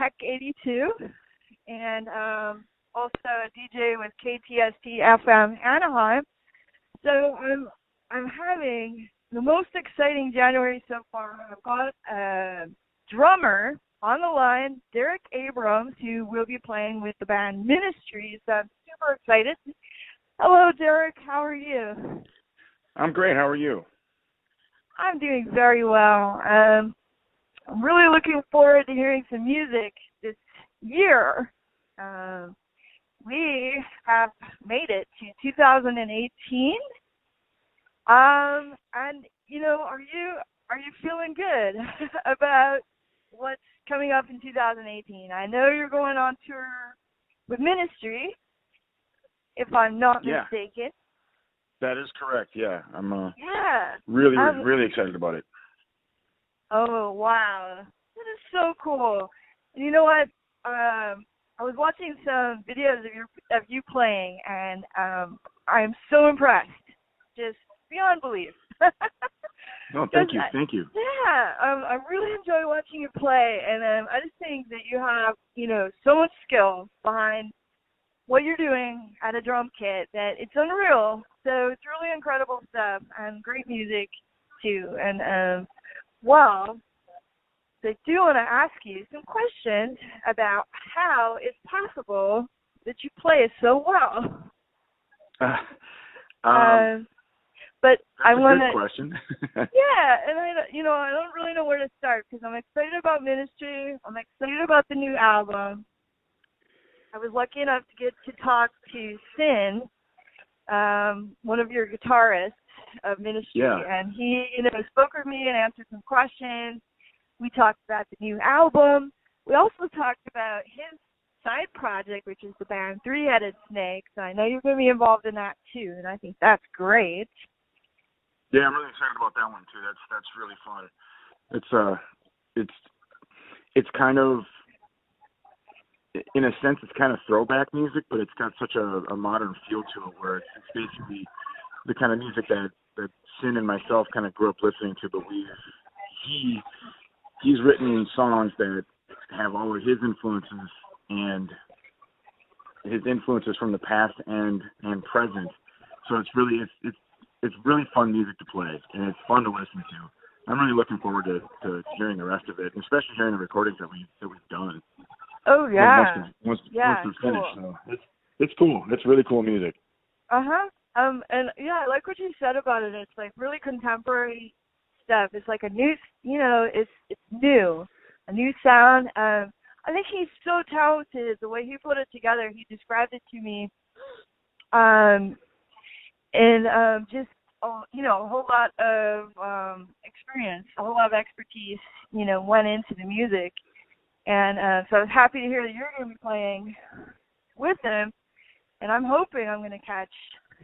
Tech 82 and um, also a DJ with KTST FM Anaheim. So I'm I'm having the most exciting January so far. I've got a drummer on the line, Derek Abrams, who will be playing with the band Ministries. So I'm super excited. Hello, Derek. How are you? I'm great. How are you? I'm doing very well. Um, I'm really looking forward to hearing some music this year. Um, we have made it to 2018. Um, and you know, are you are you feeling good about what's coming up in 2018? I know you're going on tour with Ministry, if I'm not yeah. mistaken. That is correct. Yeah, I'm. Uh, yeah. Really, um, really excited about it. Oh wow, that is so cool. And you know what? Um, I was watching some videos of your of you playing, and um, I'm so impressed, just beyond belief. no, thank you, thank you. Yeah, um, I really enjoy watching you play, and um, I just think that you have, you know, so much skill behind what you're doing at a drum kit that it's unreal. So it's really incredible stuff and great music too. And um, well, they do want to ask you some questions about how it's possible that you play it so well. Uh, um, um, but I want to. question. yeah, and I, you know, I don't really know where to start because I'm excited about Ministry. I'm excited about the new album. I was lucky enough to get to talk to Sin, um, one of your guitarists of Ministry, yeah. and he, you know, spoke with me and answered some questions. We talked about the new album. We also talked about his side project, which is the band Three Headed Snakes. I know you're going to be involved in that too, and I think that's great. Yeah, I'm really excited about that one too. That's that's really fun. It's uh, it's it's kind of in a sense, it's kind of throwback music, but it's got such a, a modern feel to it, where it's, it's basically the kind of music that that Sin and myself kind of grew up listening to. But we, he, he's written songs that have all of his influences and his influences from the past and and present. So it's really it's it's it's really fun music to play and it's fun to listen to. I'm really looking forward to, to hearing the rest of it, especially hearing the recordings that we that we've done. Oh yeah. Once, once, yeah, once cool. finished, so it's it's cool. It's really cool music. Uh huh. Um, and yeah, I like what you said about it. It's like really contemporary stuff. It's like a new, you know, it's it's new, a new sound. Um, I think he's so talented. The way he put it together, he described it to me. Um, and um, just oh, you know, a whole lot of um experience, a whole lot of expertise, you know, went into the music. And uh, so I was happy to hear that you're going to be playing with him, and I'm hoping I'm going to catch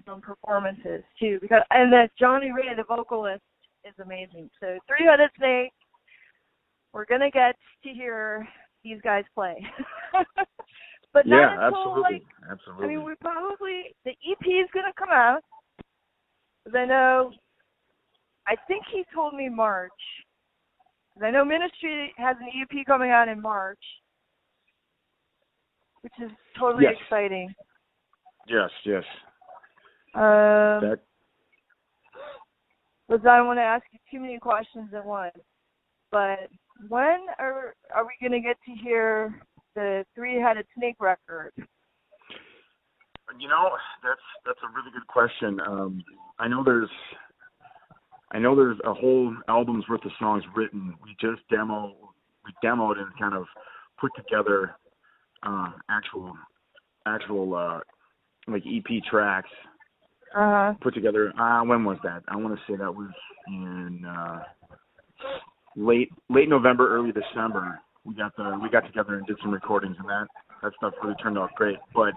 some performances too. Because and that Johnny Ray, the vocalist, is amazing. So Three Headed Snake, we're going to get to hear these guys play. but not yeah, until absolutely, like absolutely. I mean, we probably the EP is going to come out. I know, I think he told me March. I know Ministry has an EP coming out in March, which is totally Yes. exciting. yes, yes. Um, because I don't want to ask you too many questions at once. But when are are we going to get to hear the three-headed snake record? You know, that's that's a really good question. Um, I know there's, I know there's a whole album's worth of songs written. We just demo, we demoed and kind of put together uh, actual, actual uh, like EP tracks. Uh huh. Put together. Uh, when was that? I want to say that was in uh, late late November, early December. We got the we got together and did some recordings, and that that stuff really turned out great. But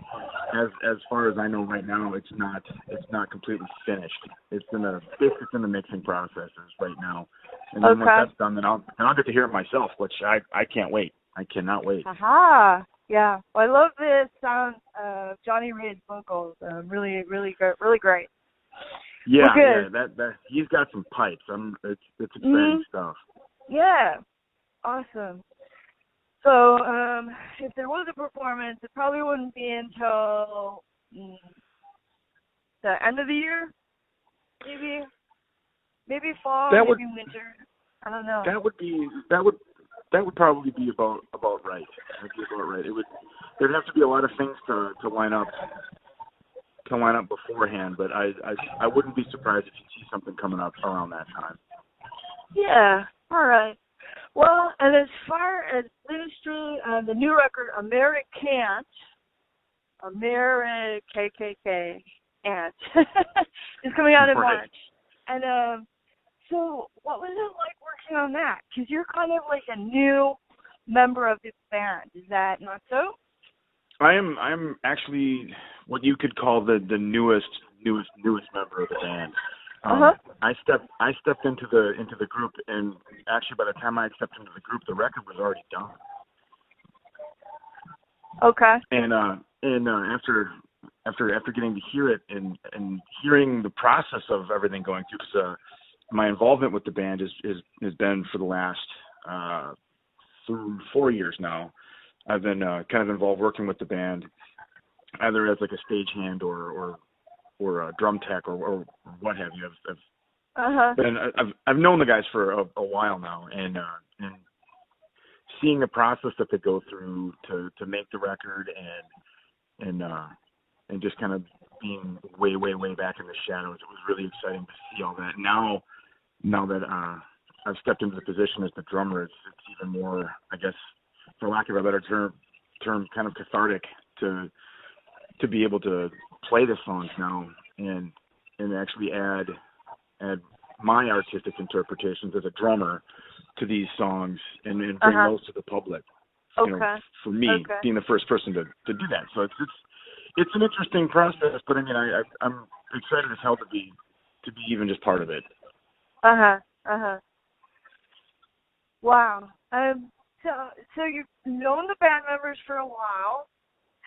as as far as I know right now, it's not it's not completely finished. It's in the it's in the mixing processes right now. And then Okay. once that's done, then I'll then I'll get to hear it myself, which I I can't wait. I cannot wait. Aha. Yeah. Well, I love the sound of Johnny Reid's vocals. Um, really, really, good, really great. Yeah, good. yeah, that that he's got some pipes. I'm it's it's exciting Mhm. stuff. Yeah. Awesome. So, um, if there was a performance, it probably wouldn't be until mm, the end of the year, maybe, maybe fall, That maybe would- winter. I don't know. That would be that would that would probably be about about right. That'd be about right. It would there'd have to be a lot of things to to line up to line up beforehand, but I I I wouldn't be surprised if you see something coming up around that time. Yeah. All right. Well, and as far as ministry, uh, the new record, AmeriKKKant, Amerik KKK Ant, is coming out in Right. March. And um, so what was it like working on that? Because you're kind of like a new member of this band. Is that not so? I am I'm actually what you could call the the newest newest newest member of the band. Um, Uh-huh. I stepped I stepped into the into the group and actually by the time I stepped into the group the record was already done. Okay. and uh and uh after after after getting to hear it and and hearing the process of everything going through because uh my involvement with the band is is has been for the last uh through four years now i've been uh kind of involved working with the band either as like a stagehand or or or a drum tech or or what have you i've, I've Uh huh. been I've I've known the guys for a, a while now, and uh, and seeing the process that they go through to to make the record and and uh, and just kind of being way way way back in the shadows, it was really exciting to see all that. Now now that uh, I've stepped into the position as the drummer, it's it's even more, I guess, for lack of a better term, term kind of cathartic to to be able to play the songs now and and actually add add my artistic interpretations as a drummer to these songs and, and bring Uh-huh. those to the public. Okay. You know, for me, Okay. being the first person to, to do that. So it's it's it's an interesting process, but I mean, I, I I'm excited as hell to be to be even just part of it. Uh huh. Uh huh. Wow. Um. So so you've known the band members for a while,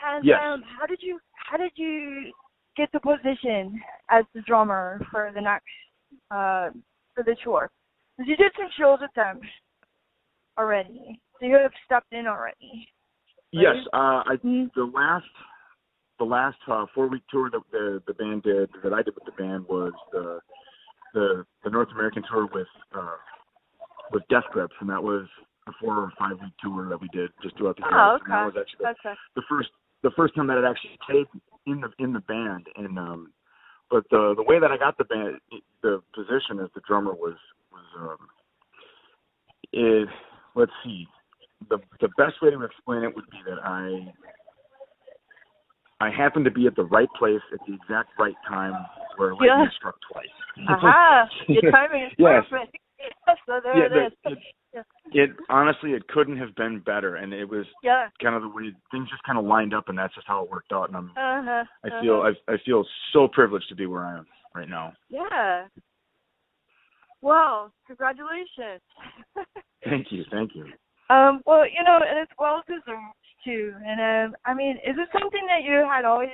and Yes. um, how did you how did you get the position as the drummer for the next uh for the tour? Because you did some shows with them already, so you have stepped in already. Yes, uh, I Mm. the last the last uh, four week tour that the the band did that I did with the band was the the the North American tour with uh, with Death Grips, and that was a four or five week tour that we did just throughout the Oh, US. And that was actually the, Okay. the first the first time that it actually played in the in the band and um but the the way that I got the band the position as the drummer was was um it let's see the the best way to explain it would be that I I happened to be at the right place at the exact right time where lightning Yeah. struck twice. Aha! Your timing is Yes. perfect. so there Yeah, it is. the- yeah. It honestly it couldn't have been better and it was yeah. kind of the way things just kind of lined up and that's just how it worked out and I'm Uh huh. I feel I, I feel so privileged to be where I am right now. Yeah. Well, congratulations. Thank you, thank you. um, well, you know, and it's well deserved too. And um, I mean, is it something that you had always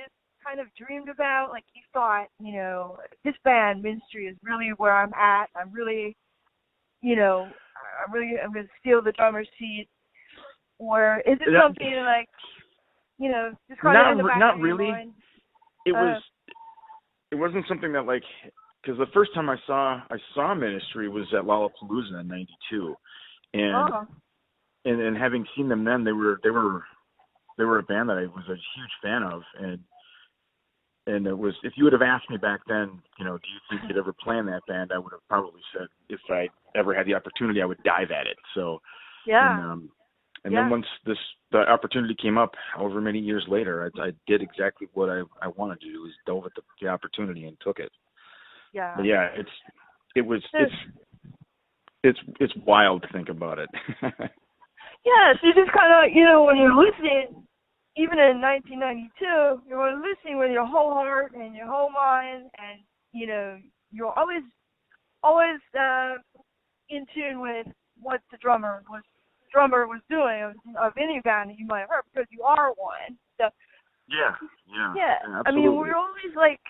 kind of dreamed about? Like you thought, you know, this band ministry is really where I'm at. I'm really, you know, I'm really I'm gonna steal the drummer's seat. Or is it Yeah. something like, you know, just kind Not of in the back not really. mind? It Uh. was it wasn't something that like because the first time I saw I saw Ministry was at Lollapalooza in '92, and Oh. and and having seen them then they were they were they were a band that I was a huge fan of and and it was if you would have asked me back then you know do you think you'd ever plan that band I would have probably said if I ever had the opportunity I would dive at it so Yeah. and, um, and Yeah. then once this the opportunity came up, however many years later, I, I did exactly what I, I wanted to do: is dove at the, the opportunity and took it. yeah. But yeah, it's it was it's it's it's wild to think about it. Yeah, so you just kind of, you know, when you're listening, even in 1992, you're listening with your whole heart and your whole mind, and you know, you're always, always uh, in tune with what the drummer was, drummer was doing of, of any band that you might have heard because you are one. So yeah, yeah, yeah, absolutely. I mean, we're always like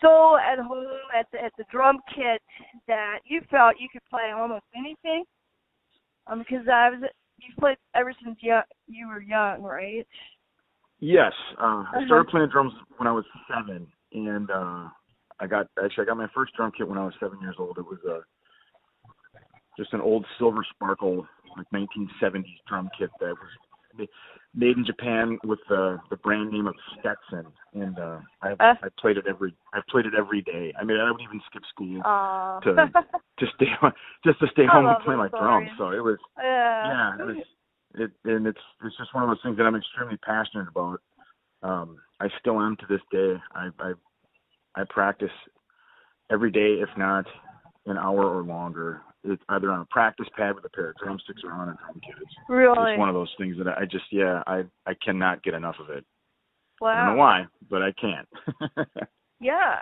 so at home at the at the drum kit that you felt you could play almost anything. Um, because I was you've played ever since you you were young, right? Yes, uh, I Uh-huh. started playing drums when I was seven, and uh, I got actually I got my first drum kit when I was seven years old. It was a just an old silver sparkle like 1970s drum kit that was made in Japan with the the brand name of Stetson, and uh, I Uh. I played it every I played it every day. I mean I would even skip school Aw. To- to stay just to stay I home and play my drums. So it was yeah. yeah, it was it and it's it's just one of those things that I'm extremely passionate about. Um, I still am to this day. I I I practice every day, if not an hour or longer. It's either on a practice pad with a pair of drumsticks or on a drum kit. It's, Really? it's one of those things that I just yeah, I I cannot get enough of it. I don't know why, but I can't. Yeah.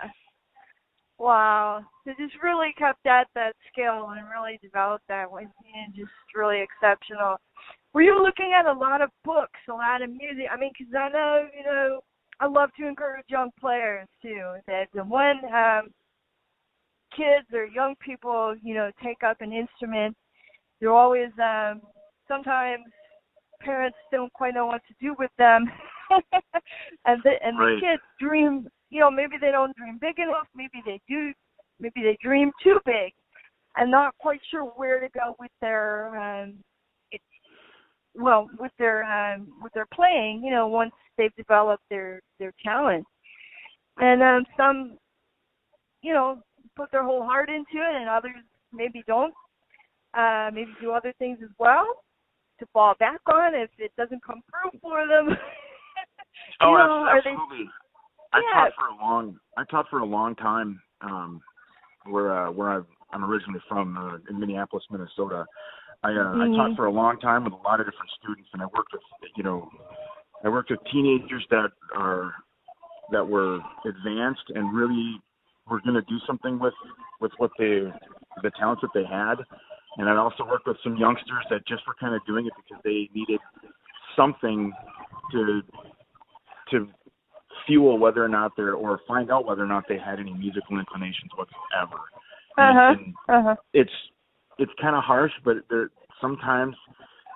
Wow. So just really kept at that skill and really developed that was being just really exceptional. Were you looking at a lot of books, a lot of music? I mean, because I know, you know, I love to encourage young players too. That the when um, kids or young people, you know, take up an instrument, they're always um, sometimes parents don't quite know what to do with them, and the and the kids dream. You know, maybe they don't dream big enough. Maybe they do. Maybe they dream too big, and not quite sure where to go with their um, it, well, with their um, with their playing. You know, once they've developed their their talent, and um, some, you know, put their whole heart into it, and others maybe don't. Uh, maybe do other things as well to fall back on if it doesn't come through for them. Oh, you know, are they absolutely. I Yeah. taught for a long. I taught for a long time. Um, where uh, where I, I'm originally from, uh, in Minneapolis, Minnesota. I uh, I Mhm. taught for a long time with a lot of different students, and I worked with you know, I worked with teenagers that are that were advanced and really were going to do something with with what they the talents that they had. And I also worked with some youngsters that just were kind of doing it because they needed something to to fuel whether or not they're or find out whether or not they had any musical inclinations whatsoever. Uh-huh. and uh-huh. it's it's kind of harsh, but there sometimes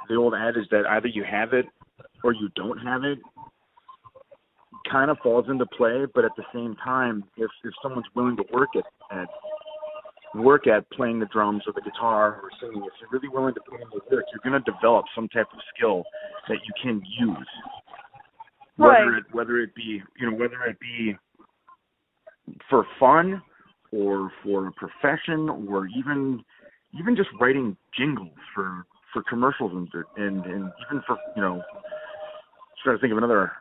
the old adage that either you have it or you don't have it kind of falls into play. But at the same time, if if someone's willing to work at at work at playing the drums or the guitar or singing, if you're really willing to put in the work, you're going to develop some type of skill that you can use. Whether Right. it whether it be you know whether it be for fun or for a profession or even even just writing jingles for for commercials and and and even for you know trying to think of another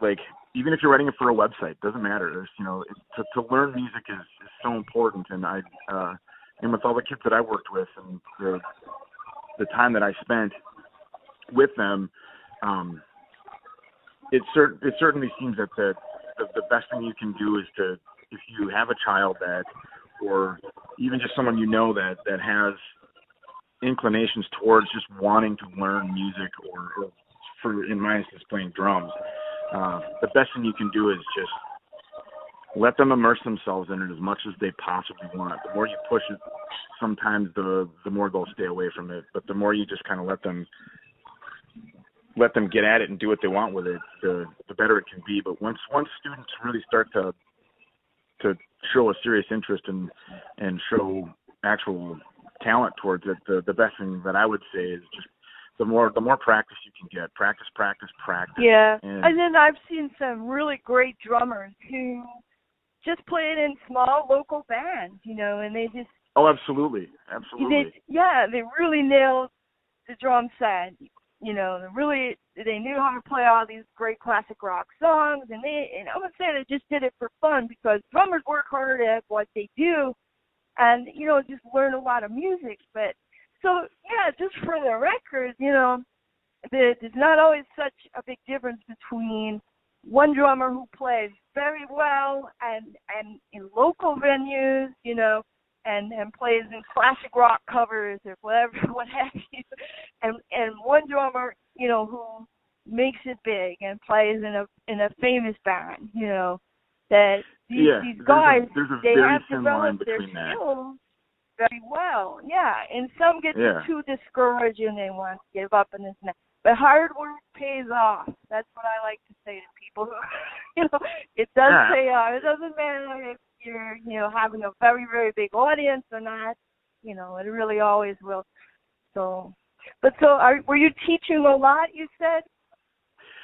like even if you're writing it for a website doesn't matter. There's you know it, to to learn music is is so important and i uh and with all the kids that i worked with and the the time that i spent with them um it cert it certainly seems that the, the the best thing you can do is to if you have a child that or even just someone you know that that has inclinations towards just wanting to learn music or, or for in my instance playing drums uh, the best thing you can do is just let them immerse themselves in it as much as they possibly want. The more you push it sometimes the the more they'll stay away from it. But the more you just kind of let them let them get at it and do what they want with it the the better it can be. But once once students really start to to show a serious interest and and show actual talent towards it the the best thing that i would say is just the more the more practice you can get practice practice practice Yeah. and, And then I've seen some really great drummers who just play it in small local bands, you know, and they just oh absolutely absolutely they yeah, they really nailed the drum set. You know, they really they knew how to play all these great classic rock songs and they and I would say they just did it for fun because drummers work hard at what they do and, you know, just learn a lot of music. But so yeah, just for the record, you know, there- there's not always such a big difference between one drummer who plays very well and and in local venues, you know, and and plays in classic rock covers or whatever, what have you, and and one drummer, you know, who makes it big and plays in a in a famous band, you know, that these yeah these there's guys a, there's a they have developed their skills. Very well. Yeah, and some get Yeah. too discouraged and they want to give up and this and that. But hard work pays off. That's what I like to say to people. you know, it does Yeah. pay off. It doesn't matter if you're, you know, having a very very big audience or not. You know, it really always will. So, but so are were you teaching a lot? You said.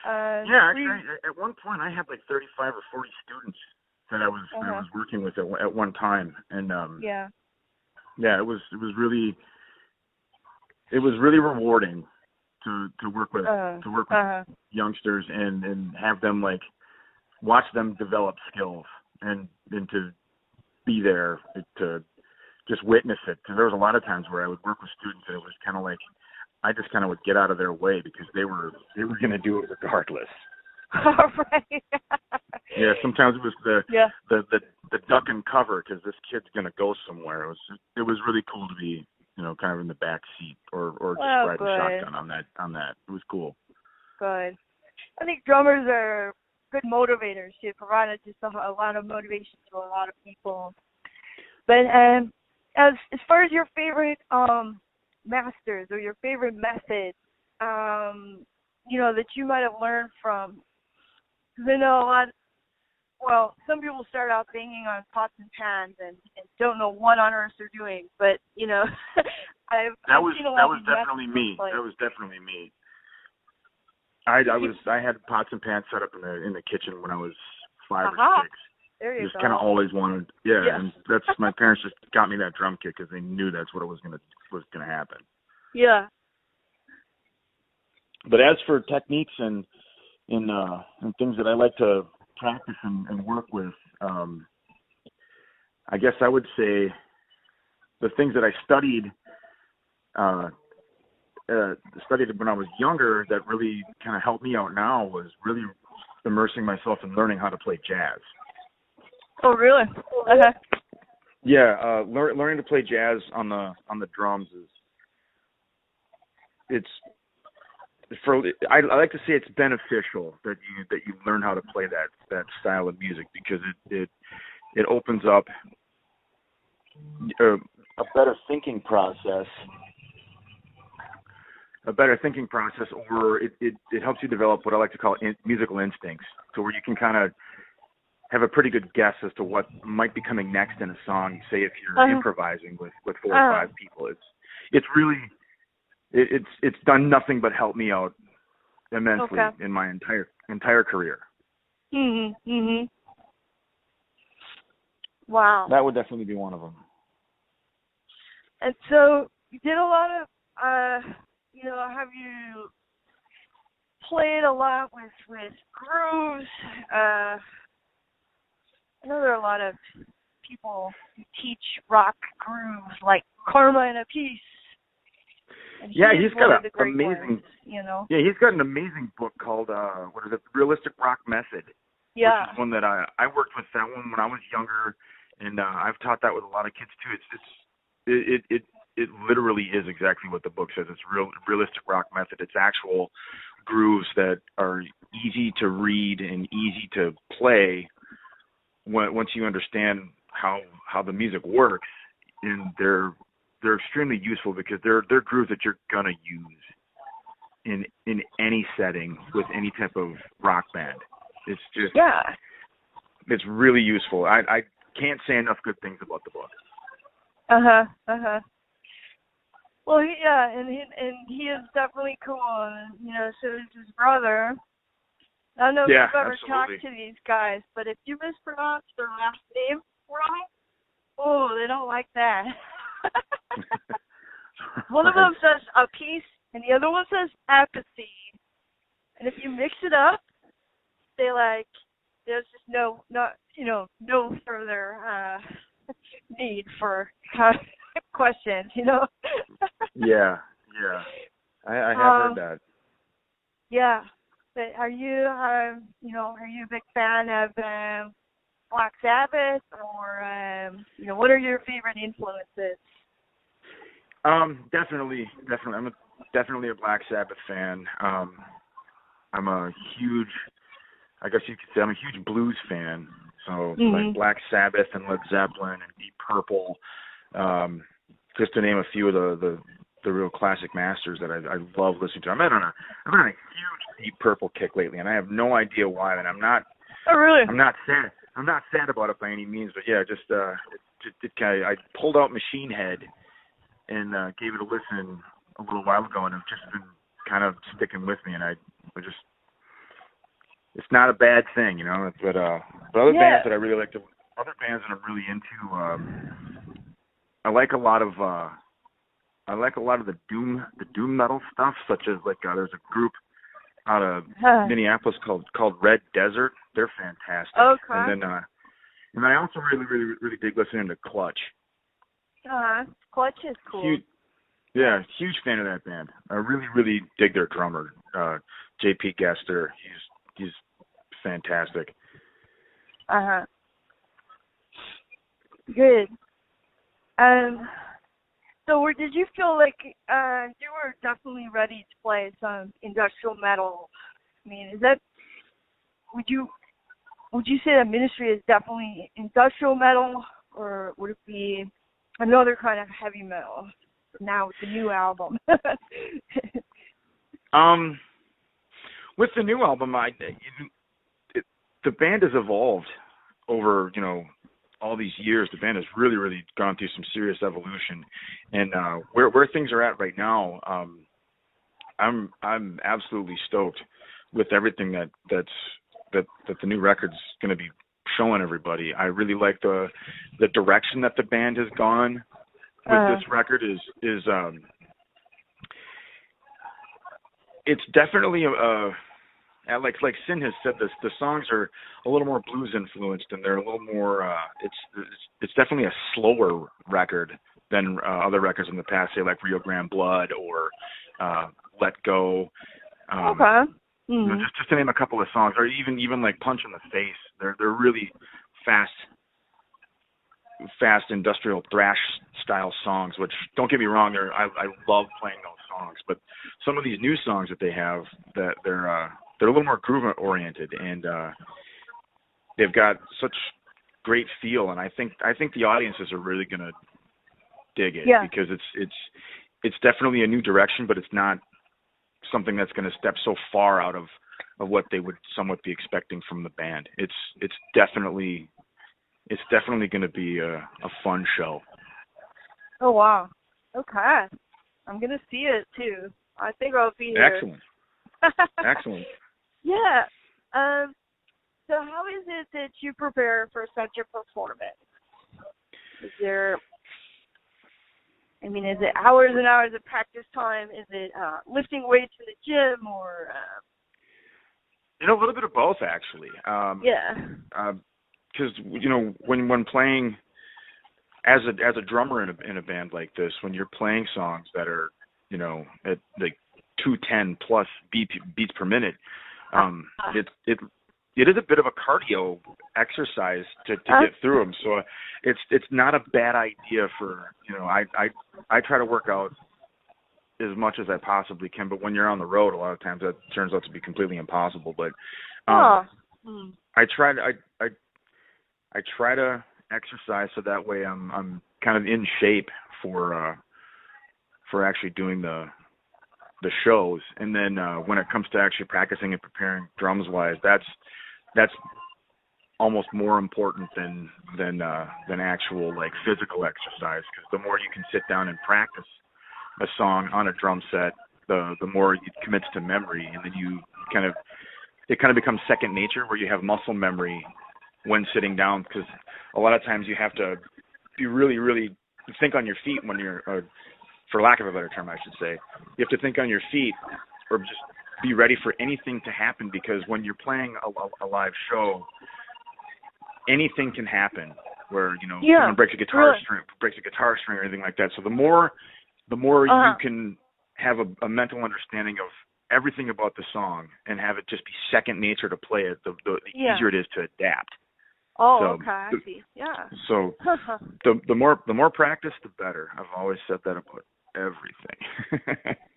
Uh, Yeah, actually, at one point I had like 35 or 40 students that I was that I Uh-huh. was working with at, at one time, and um, yeah. Yeah, it was it was really it was really rewarding to to work with Uh, to work with uh, youngsters and and have them like watch them develop skills and and to be there to just witness it because there was a lot of times where I would work with students and it was kind of like I just kind of would get out of their way because they were they were going to do it regardless. all right. Yeah, sometimes it was the yeah. the the, the duck and cover because this kid's going to go somewhere. It was it was really cool to be you know kind of in the back seat or or just Oh, riding good. shotgun on that on that. It was cool. Good. I think drummers are good motivators. They provide just a, a lot of motivation to a lot of people. But um, as as far as your favorite um masters or your favorite methods, um, you know that you might have learned from, because I know a lot. Well, some people start out banging on pots and pans and, and don't know what on earth they're doing. But you know, I've That I've was seen a lot that was definitely me. play. That was definitely me. I I was I had pots and pans set up in the in the kitchen when I was 5 Aha. or six. There you Just kind of always wanted, yeah, Yeah. and that's my parents just got me that drum kit because they knew that's what it was gonna was gonna happen. Yeah. But as for techniques and and uh and things that I like to practice and, and work with, um I guess I would say the things that I studied uh uh studied when I was younger that really kind of helped me out now was really immersing myself in learning how to play jazz. Oh, really? Okay. Yeah, uh lear- learning to play jazz on the on the drums is it's for I, I like to say it's beneficial that you that you learn how to play that that style of music because it it it opens up a, a better thinking process a better thinking process or it, it it helps you develop what I like to call in, musical instincts to where you can kind of have a pretty good guess as to what might be coming next in a song say if you're Uh-huh. improvising with with four or Uh-huh. five people it's it's really it, it's it's done nothing but help me out immensely Okay. in my entire entire career. Mhm. Mhm. Wow. That would definitely be one of them. And so you did a lot of uh you know, have you played a lot with with grooves? Uh I know there are a lot of people who teach rock grooves like Carmine Appice. And Yeah, he he's got one a of the great amazing- ones, you know. Yeah, he's got an amazing book called uh what is it? Realistic Rock Method. Yeah. Which is one that I I worked with that one when I was younger and uh I've taught that with a lot of kids too. It's it's it it it, it literally is exactly what the book says. It's real realistic rock method. It's actual grooves that are easy to read and easy to play when, once you understand how how the music works and they're they're extremely useful because they're they're grooves that you're gonna use in in any setting with any type of rock band. It's just Yeah. it's really useful. I I can't say enough good things about the book. Uh huh. Uh huh. Well, he, yeah, and he and he is definitely cool, and you know, so is his brother. I don't know Yeah, if you've ever absolutely. talked to these guys, but if you mispronounce their last name wrong, oh, they don't like that. one of them says a piece, and the other one says apathy. And if you mix it up, they like there's just no not you know no further uh need for uh, questions, you know. Yeah, yeah. I, I have Um, heard that. Yeah. But are you um you know, are you a big fan of um Black Sabbath or um you know, what are your favorite influences? Um, definitely, definitely. I'm a, definitely a Black Sabbath fan. Um, I'm a huge, I guess you could say, I'm a huge blues fan. So Mhm. like Black Sabbath and Led Zeppelin and Deep Purple. Um, just to name a few of the the, the real classic masters that I, I love listening to. I'm on a I'm on a huge Deep Purple kick lately, and I have no idea why. And I'm not. Oh really? I'm not sad. I'm not sad about it by any means, but yeah, just uh, it, it, it, I pulled out Machine Head and uh, gave it a listen a little while ago, and it's just been kind of sticking with me, and I, I just it's not a bad thing, you know. But uh, but other Yeah. bands that I really like to, other bands that I'm really into, um, I like a lot of, uh, I like a lot of the doom, the doom metal stuff, such as like uh, there's a group out of Huh. Minneapolis called called Red Desert. They're fantastic. Okay. And then uh, and I also really really really dig listening to Clutch. Uh, Clutch is cool. Huge, yeah, huge fan of that band. I really, really dig their drummer, uh, J.P. Gaster. He's he's fantastic. Uh huh. Good. Um. So, where did you feel like uh you were definitely ready to play some industrial metal? I mean, is that would you would you say that Ministry is definitely industrial metal, or would it be another kind of heavy metal? Now with the new album. Um, with the new album, I it, the band has evolved over you know all these years. The band has really, really gone through some serious evolution, and uh, where where things are at right now, um, I'm I'm absolutely stoked with everything that that's that that the new record's going to be showing everybody. I really like the the direction that the band has gone with Uh. this record is is um it's definitely a, a uh, like like Sin has said this the songs are a little more blues influenced and they're a little more uh it's it's, it's definitely a slower record than uh, other records in the past say like Rio Grande Blood or uh Let Go um okay. You know, Mhm. just just to name a couple of songs, or even even like Punch in the Face. They're they're really fast, fast industrial thrash style songs. Which don't get me wrong, they're I I love playing those songs. But some of these new songs that they have that they're uh they're a little more groove oriented and uh they've got such great feel. And I think I think the audiences are really gonna dig it Yeah. because it's it's it's definitely a new direction, but it's not something that's going to step so far out of of what they would somewhat be expecting from the band. It's it's definitely it's definitely going to be a, a fun show. Oh wow. Okay. I'm gonna see it too. I think I'll be here. Excellent, excellent. yeah. Um. So how is it that you prepare for such a performance? Is there? I mean, is it hours and hours of practice time? Is it uh, lifting weights in the gym, or uh, You know, a little bit of both actually. Um, yeah? because you know when when playing as a as a drummer in a in a band like this, when you're playing songs that are you know at like 210 plus beat, beats per minute, um, it it it is a bit of a cardio exercise to to get through them. So it's it's not a bad idea for you know I I I try to work out as much as I possibly can, but when you're on the road, a lot of times that turns out to be completely impossible. But um, oh. I try to I I I try to exercise so that way I'm I'm kind of in shape for uh for actually doing the the shows and then uh when it comes to actually practicing and preparing drums wise that's that's almost more important than than uh than actual like physical exercise because the more you can sit down and practice a song on a drum set the the more it commits to memory and then you kind of it kind of becomes second nature where you have muscle memory when sitting down because a lot of times you have to be really really think on your feet when you're uh, for lack of a better term I should say you have to think on your feet or just be ready for anything to happen because when you're playing a, a, live show anything can happen where you know Yeah, someone breaks a guitar really. string breaks a guitar string or anything like that so the more the more Uh-huh. you can have a, a mental understanding of everything about the song and have it just be second nature to play it the the, the Yeah. easier it is to adapt Oh, So, okay. I see. Yeah. so the the more the more practice the better i've always said that about everything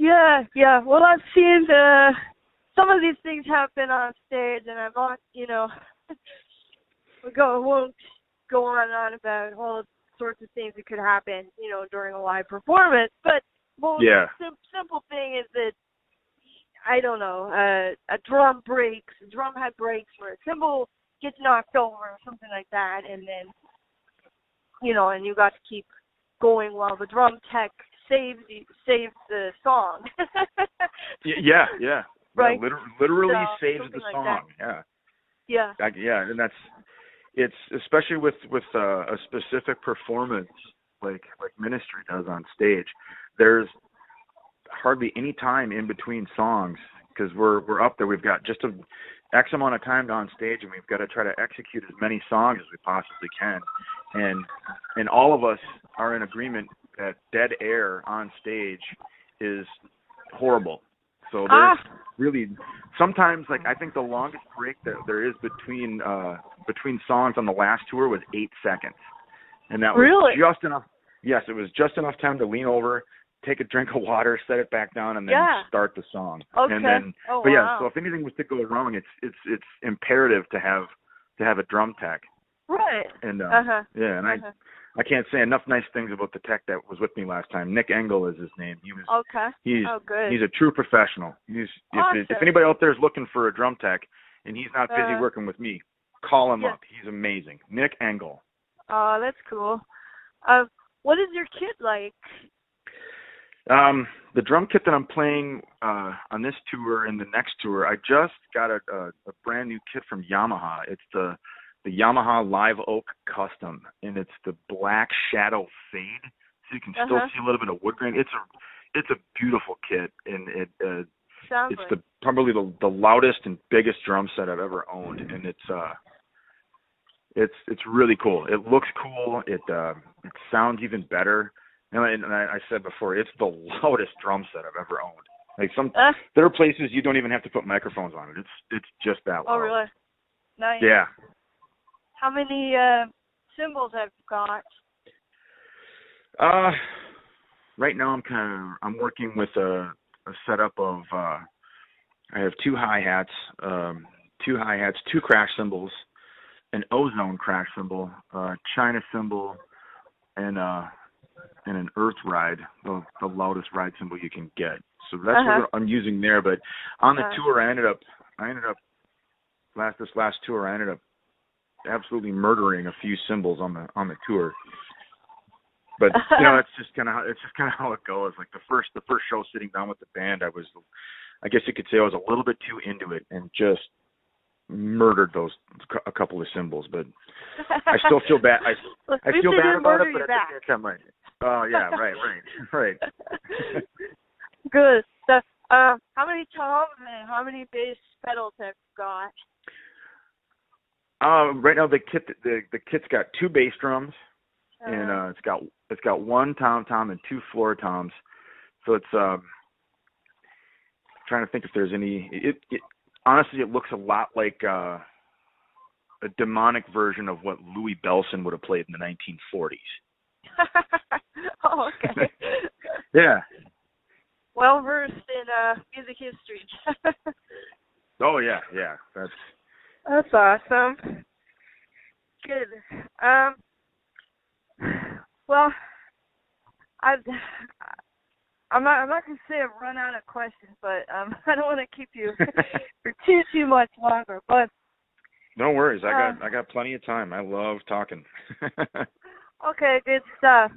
Yeah, yeah. Well, I've seen the some of these things happen on stage, and I'm not, you know, we go won't go on and on about well, sorts of things that could happen, you know, during a live performance. But most Yeah. sim- simple thing is that I don't know, uh, a drum breaks, a drum head breaks, or a cymbal gets knocked over, or something like that, and then, you know, and you got to keep going while the drum tech saves you, saves the song. Yeah, yeah. Right. Yeah, liter- literally So, saves the song. that. Yeah. yeah. Yeah, and that's it's especially with with uh, a specific performance like like ministry does on stage. There's hardly any time in between songs because we're we're up there. We've got just a x amount of time on stage, and we've got to try to execute as many songs as we possibly can. And and all of us are in agreement that dead air on stage is horrible. So there's Ah. really sometimes like I think the longest break that there is between uh between songs on the last tour was eight seconds. And that was Really? just enough yes, it was just enough time to lean over, take a drink of water, set it back down and then Yeah. start the song. Okay. And then oh, but yeah, wow. so if anything was to go wrong it's it's it's imperative to have to have a drum tech. right. And uh, Uh-huh. yeah, and uh-huh. I I can't say enough nice things about the tech that was with me last time. Nick Engel is his name. He was Okay. he's oh, good. He's a true professional. He's if, Awesome. if anybody out there is looking for a drum tech and he's not busy Uh, working with me, call him yeah. up. He's amazing. Nick Engel. oh, that's cool. Um, what is your kit like? Um, the drum kit that I'm playing uh, on this tour and the next tour, I just got a, a, a brand new kit from Yamaha. It's the the Yamaha Live Oak Custom, and it's the black shadow fade, so you can still Uh-huh. see a little bit of wood grain. It's a it's a beautiful kit, and it uh, Sounds it's like. the probably the the loudest and biggest drum set I've ever owned, and it's uh, it's it's really cool. It looks cool. It uh, it sounds even better. And, I, and I, I said before, it's the loudest drum set I've ever owned. Like some, Uh, there are places you don't even have to put microphones on it. It's it's just that Loud. oh, really? Nice. Yeah. How many uh, cymbals have you got? Uh, right now I'm kind of I'm working with a a setup of uh, I have two hi hats, um, two hi hats, two crash cymbals, an ozone crash cymbal, a China cymbal, and uh and an earth ride, the, the loudest ride cymbal you can get. So that's Uh-huh. what I'm using there. But on the Uh. tour, I ended up I ended up last this last tour I ended up absolutely murdering a few cymbals on the on the tour. But you know, it's just kind of it's just kind of how it goes. Like the first the first show sitting down with the band, I was, I guess you could say I was a little bit too into it and just murdered those a couple of cymbals. But I still feel bad. I I feel bad about it, but at the same time, right? Oh yeah, right, right, right. Good. So, uh, how many toms and how many bass pedals have you got? Um, right now the kit the the kit's got two bass drums and Uh-huh. uh it's got it's got one tom tom and two floor toms. So it's um trying to think if there's any it, it honestly it looks a lot like uh a demonic version of what Louie Bellson would have played in the 1940s. oh, okay. Yeah. well versed in uh, music history. Oh yeah, yeah. That's That's awesome. Good. Um. Well, I. I'm not. I'm not gonna say I've run out of questions, but um, I don't want to keep you for too too much longer. But no worries. I got Uh. I got plenty of time. I love talking. okay, good stuff.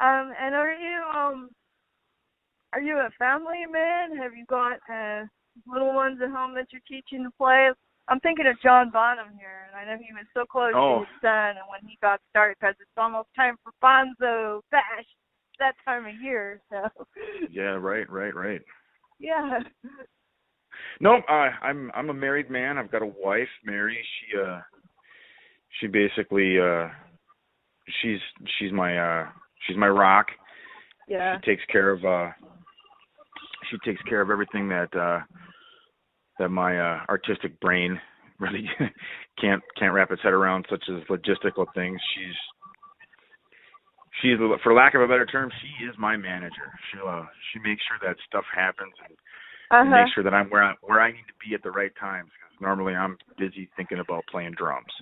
Um, and are you um, are you a family man? Have you got uh, little ones at home that you're teaching to play? I'm thinking of John Bonham here, and I know he was so close Oh. to his son, and when he got started, because it's almost time for Bonzo Bash, that time of year. So, yeah, right, right, right. yeah. No, uh, I'm I'm a married man. I've got a wife, Mary. She uh she basically uh she's she's my uh she's my rock. Yeah. She takes care of uh she takes care of everything that uh that my uh artistic brain really can't can't wrap its head around such as logistical things. She's she's for lack of a better term, she is my manager. She uh she makes sure that stuff happens and and Uh-huh. make sure that I'm where I where I need to be at the right times because normally I'm busy thinking about playing drums.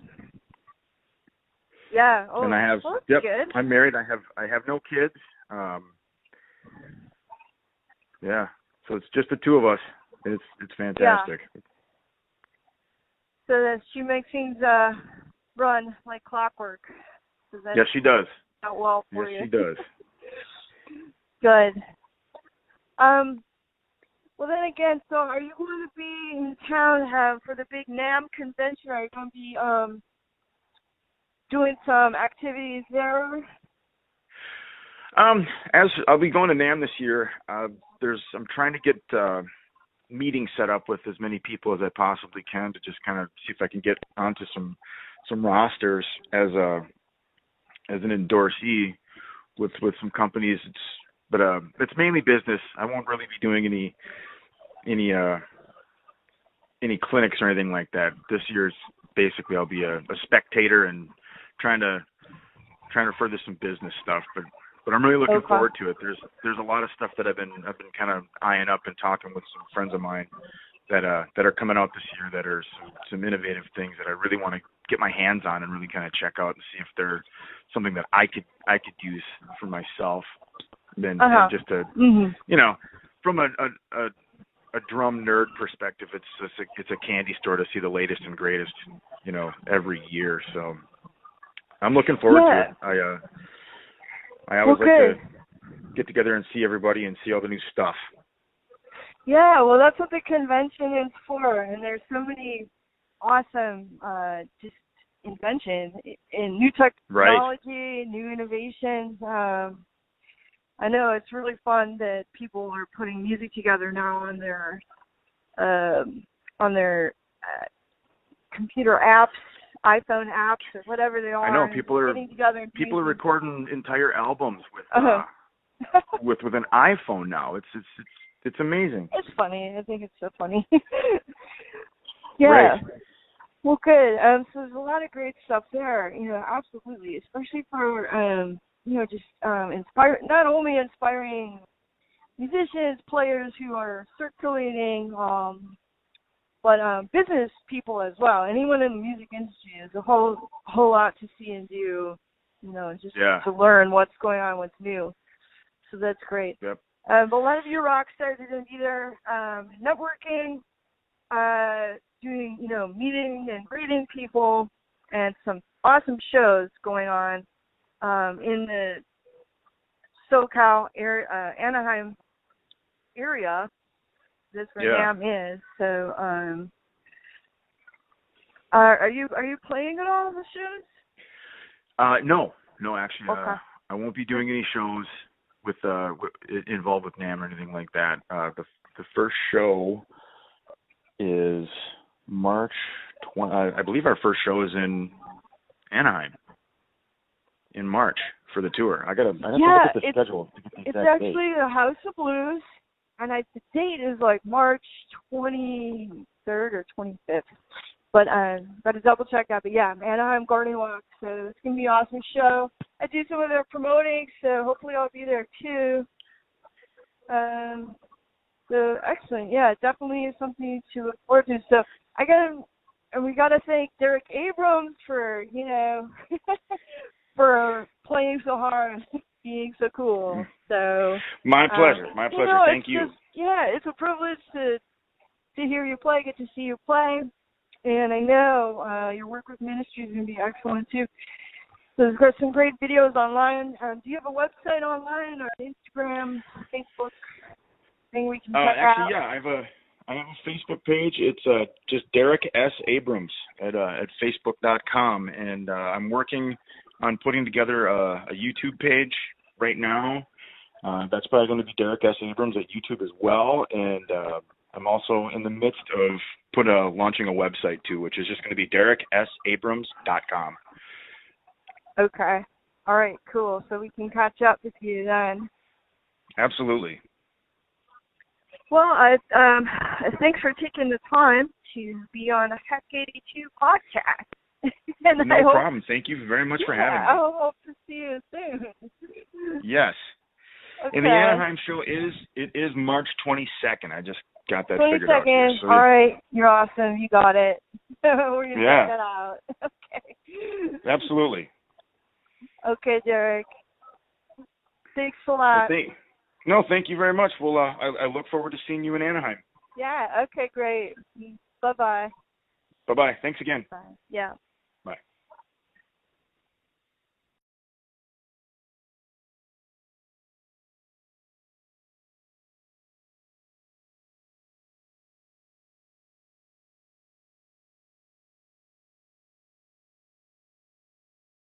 Yeah. Oh, and I have well, that's yep. good. I'm married. I have I have no kids. Um, yeah. So it's just the two of us. It's it's fantastic. Yeah. So that she makes things uh run like clockwork. So Yes, she does. out well for Yes, you. she does. Good. Um. Well, then again, so are you going to be in town uh, for the big NAMM convention? Are you going to be um doing some activities there? Um, as I'll be going to NAMM this year, uh, there's I'm trying to get uh, meetings set up with as many people as I possibly can to just kind of see if I can get onto some some rosters as a as an endorsee with with some companies. It's but uh, it's mainly business. I won't really be doing any any uh any clinics or anything like that. This year's basically I'll be a, a spectator and trying to trying to further some business stuff, but but I'm really looking Okay. forward to it. There's there's a lot of stuff that I've been I've been kind of eyeing up and talking with some friends of mine that uh that are coming out this year that are some, some innovative things that I really want to get my hands on and really kind of check out and see if they're something that I could I could use for myself. Then Uh-huh. just to Mm-hmm. you know from a a, a a drum nerd perspective, it's just a, it's a candy store to see the latest and greatest, you know, every year. So I'm looking forward Yeah. to it. I uh, I always Well, like to get together and see everybody and see all the new stuff. Yeah, well, that's what the convention is for, and there's so many awesome uh, just inventions and new Right. technology, new innovations. Um, I know it's really fun that people are putting music together now on their um, on their uh, computer apps, iPhone apps, or whatever they are. I know, people are- getting together. People are recording entire albums with Uh-huh. uh, with with an iPhone now. It's it's it's it's amazing. It's funny. I think it's so funny. yeah. Right. Well, good. Um, so there's a lot of great stuff there. You know, absolutely, especially for um, you know, just um, inspire not only inspiring musicians, players who are circulating, um, but um, business people as well. Anyone in the music industry is a whole whole lot to see and do. You know, just Yeah. to learn what's going on, what's new. So that's great. Yep. Um, a lot of your rock stars are going to be there um, networking, uh, doing, you know, meeting and greeting people, and some awesome shows going on um, in the SoCal area, uh, Anaheim area. That's where Yeah. Is. So, um, are are you are you playing at all the shows? Uh, no, no, actually, Okay. uh, I won't be doing any shows with uh w- involved with NAMM or anything like that. Uh, the the first show is March 20. I I believe our first show is in Anaheim in March for the tour. I gotta I have Yeah, to look at the it's- schedule. to It's exact date. actually the House of Blues, and I, the date is like March 23rd or 25th. But um, got to double check that. But yeah, Anaheim Garden Walk. So it's gonna be an awesome show. I do some of their promoting, so hopefully I'll be there too. Um, so excellent. Yeah, definitely is something to look forward to. So I got and we got to thank Derek Abrams for you know for playing so hard, being so cool. So. My Um, pleasure. My you pleasure. know, Thank you. Just, yeah, it's a privilege to to hear you play, get to see you play, and I know uh, your work with ministry is going to be excellent too. So there's got some great videos online. Um, do you have a website online or Instagram, Facebook thing we can Uh, check actually, out? yeah, I have a I have a Facebook page. It's uh, just Derek S Abrams at uh, at facebook.com, and uh, I'm working on putting together a, a YouTube page right now. Uh, that's probably going to be Derek S Abrams at YouTube as well, and uh, I'm also in the midst of put a launching a website too, which is just going to be DerekSAbrams.com. Okay. All right. Cool. So we can catch up with you then. Absolutely. Well, I, um, thanks for taking the time to be on a Heck 82 podcast. and I No hope, problem. Thank you very much for having me. I hope to see you soon. Yes. Okay. And the Anaheim show is it is March 22nd. I just got that Twenty figured out. here. So All right, you're awesome. You got it. We're gonna Yeah. check that out. Okay. Absolutely. Okay, Derek. Thanks a lot. Thank, no, thank you very much. Well, uh, I, I look forward to seeing you in Anaheim. Yeah. Okay. Great. Bye bye. Bye bye. Thanks again. Bye. Yeah.